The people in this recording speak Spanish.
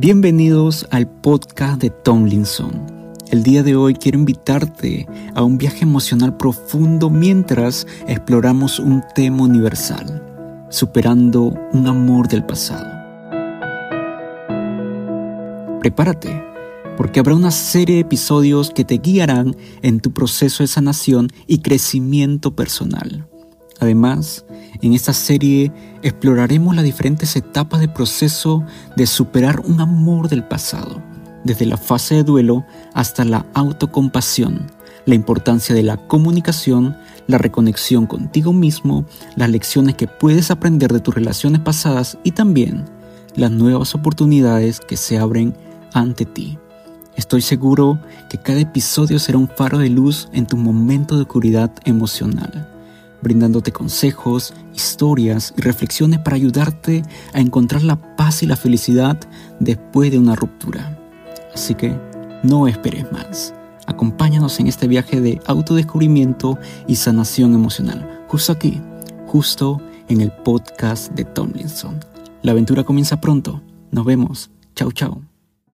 Bienvenidos al podcast de Tomlinson. El día de hoy quiero invitarte a un viaje emocional profundo mientras exploramos un tema universal, superando un amor del pasado. Prepárate, porque habrá una serie de episodios que te guiarán en tu proceso de sanación y crecimiento personal. Además, en esta serie exploraremos las diferentes etapas del proceso de superar un amor del pasado, desde la fase de duelo hasta la autocompasión, la importancia de la comunicación, la reconexión contigo mismo, las lecciones que puedes aprender de tus relaciones pasadas y también las nuevas oportunidades que se abren ante ti. Estoy seguro que cada episodio será un faro de luz en tu momento de oscuridad emocional brindándote consejos, historias y reflexiones para ayudarte a encontrar la paz y la felicidad después de una ruptura. Así que no esperes más. Acompáñanos en este viaje de autodescubrimiento y sanación emocional, justo aquí, justo en el podcast de Tomlinson. La aventura comienza pronto. Nos vemos. Chao, chao.